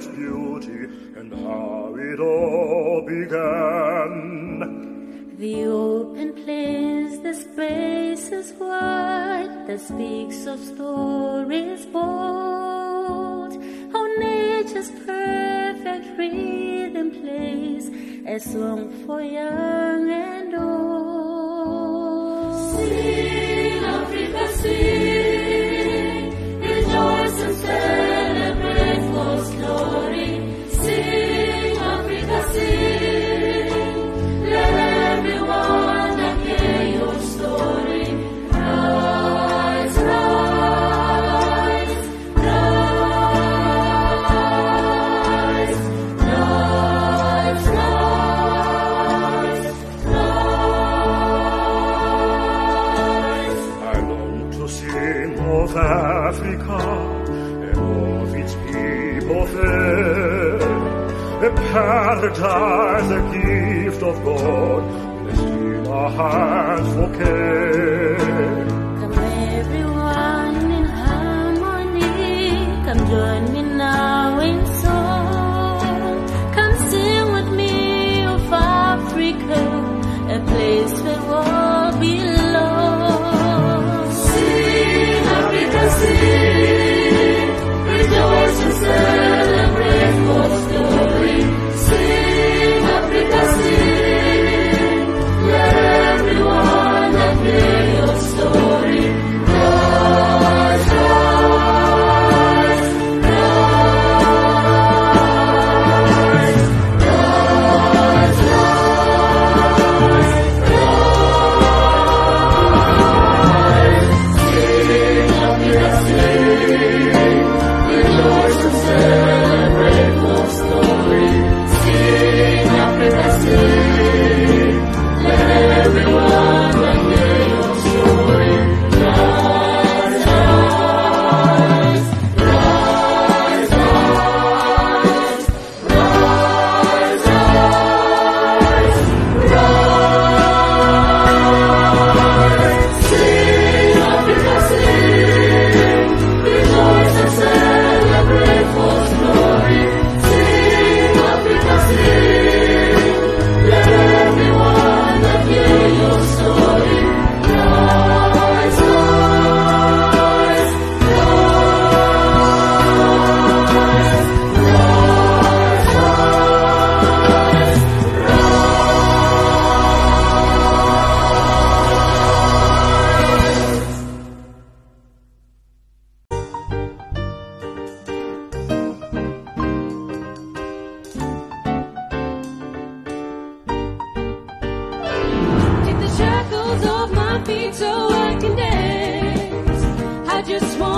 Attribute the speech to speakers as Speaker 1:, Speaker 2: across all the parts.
Speaker 1: its beauty and how it all began.
Speaker 2: The open place, the spaces wide, that speaks of stories bold. How nature's perfect rhythm plays a song for young and old.
Speaker 3: Sing, Africa, sing, Africa
Speaker 1: and all its people fair. A paradise, a gift of God, blessed in our hands for care.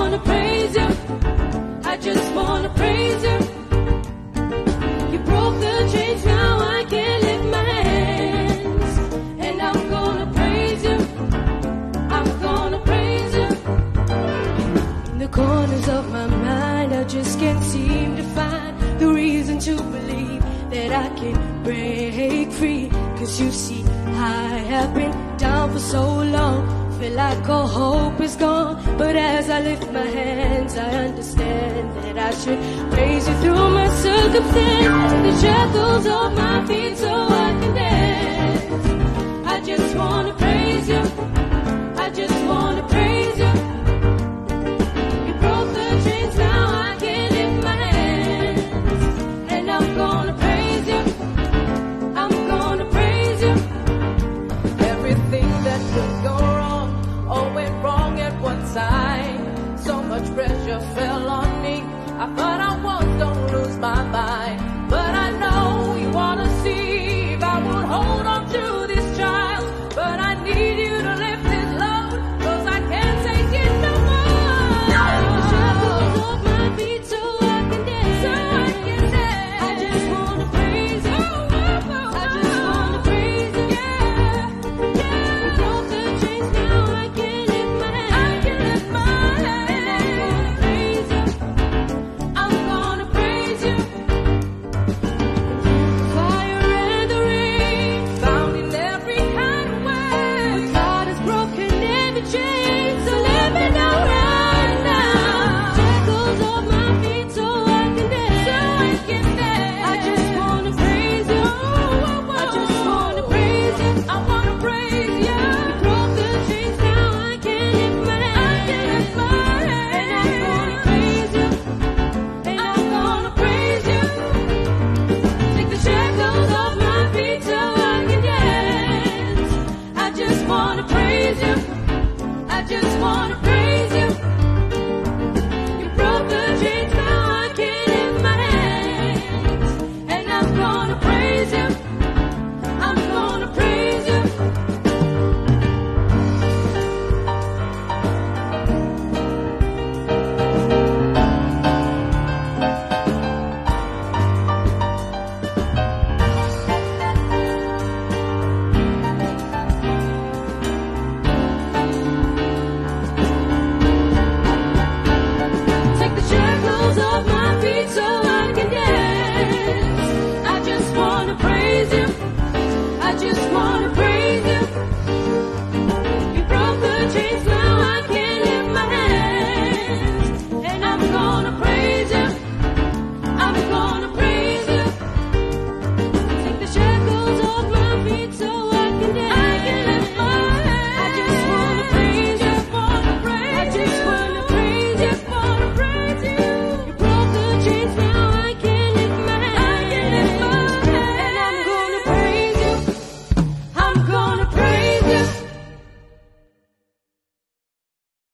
Speaker 4: Wanna praise you. I just wanna praise you. You broke the chains, now I can lift my hands. And I'm gonna praise you. I'm gonna praise you. In the corners of my mind, I just can't seem to find the reason to believe that I can break free. Cause you see, I have been down for so long, feel like all hope is gone. But as I lift my hands, I understand that I should praise you through my circumstance. The shackles of my feet so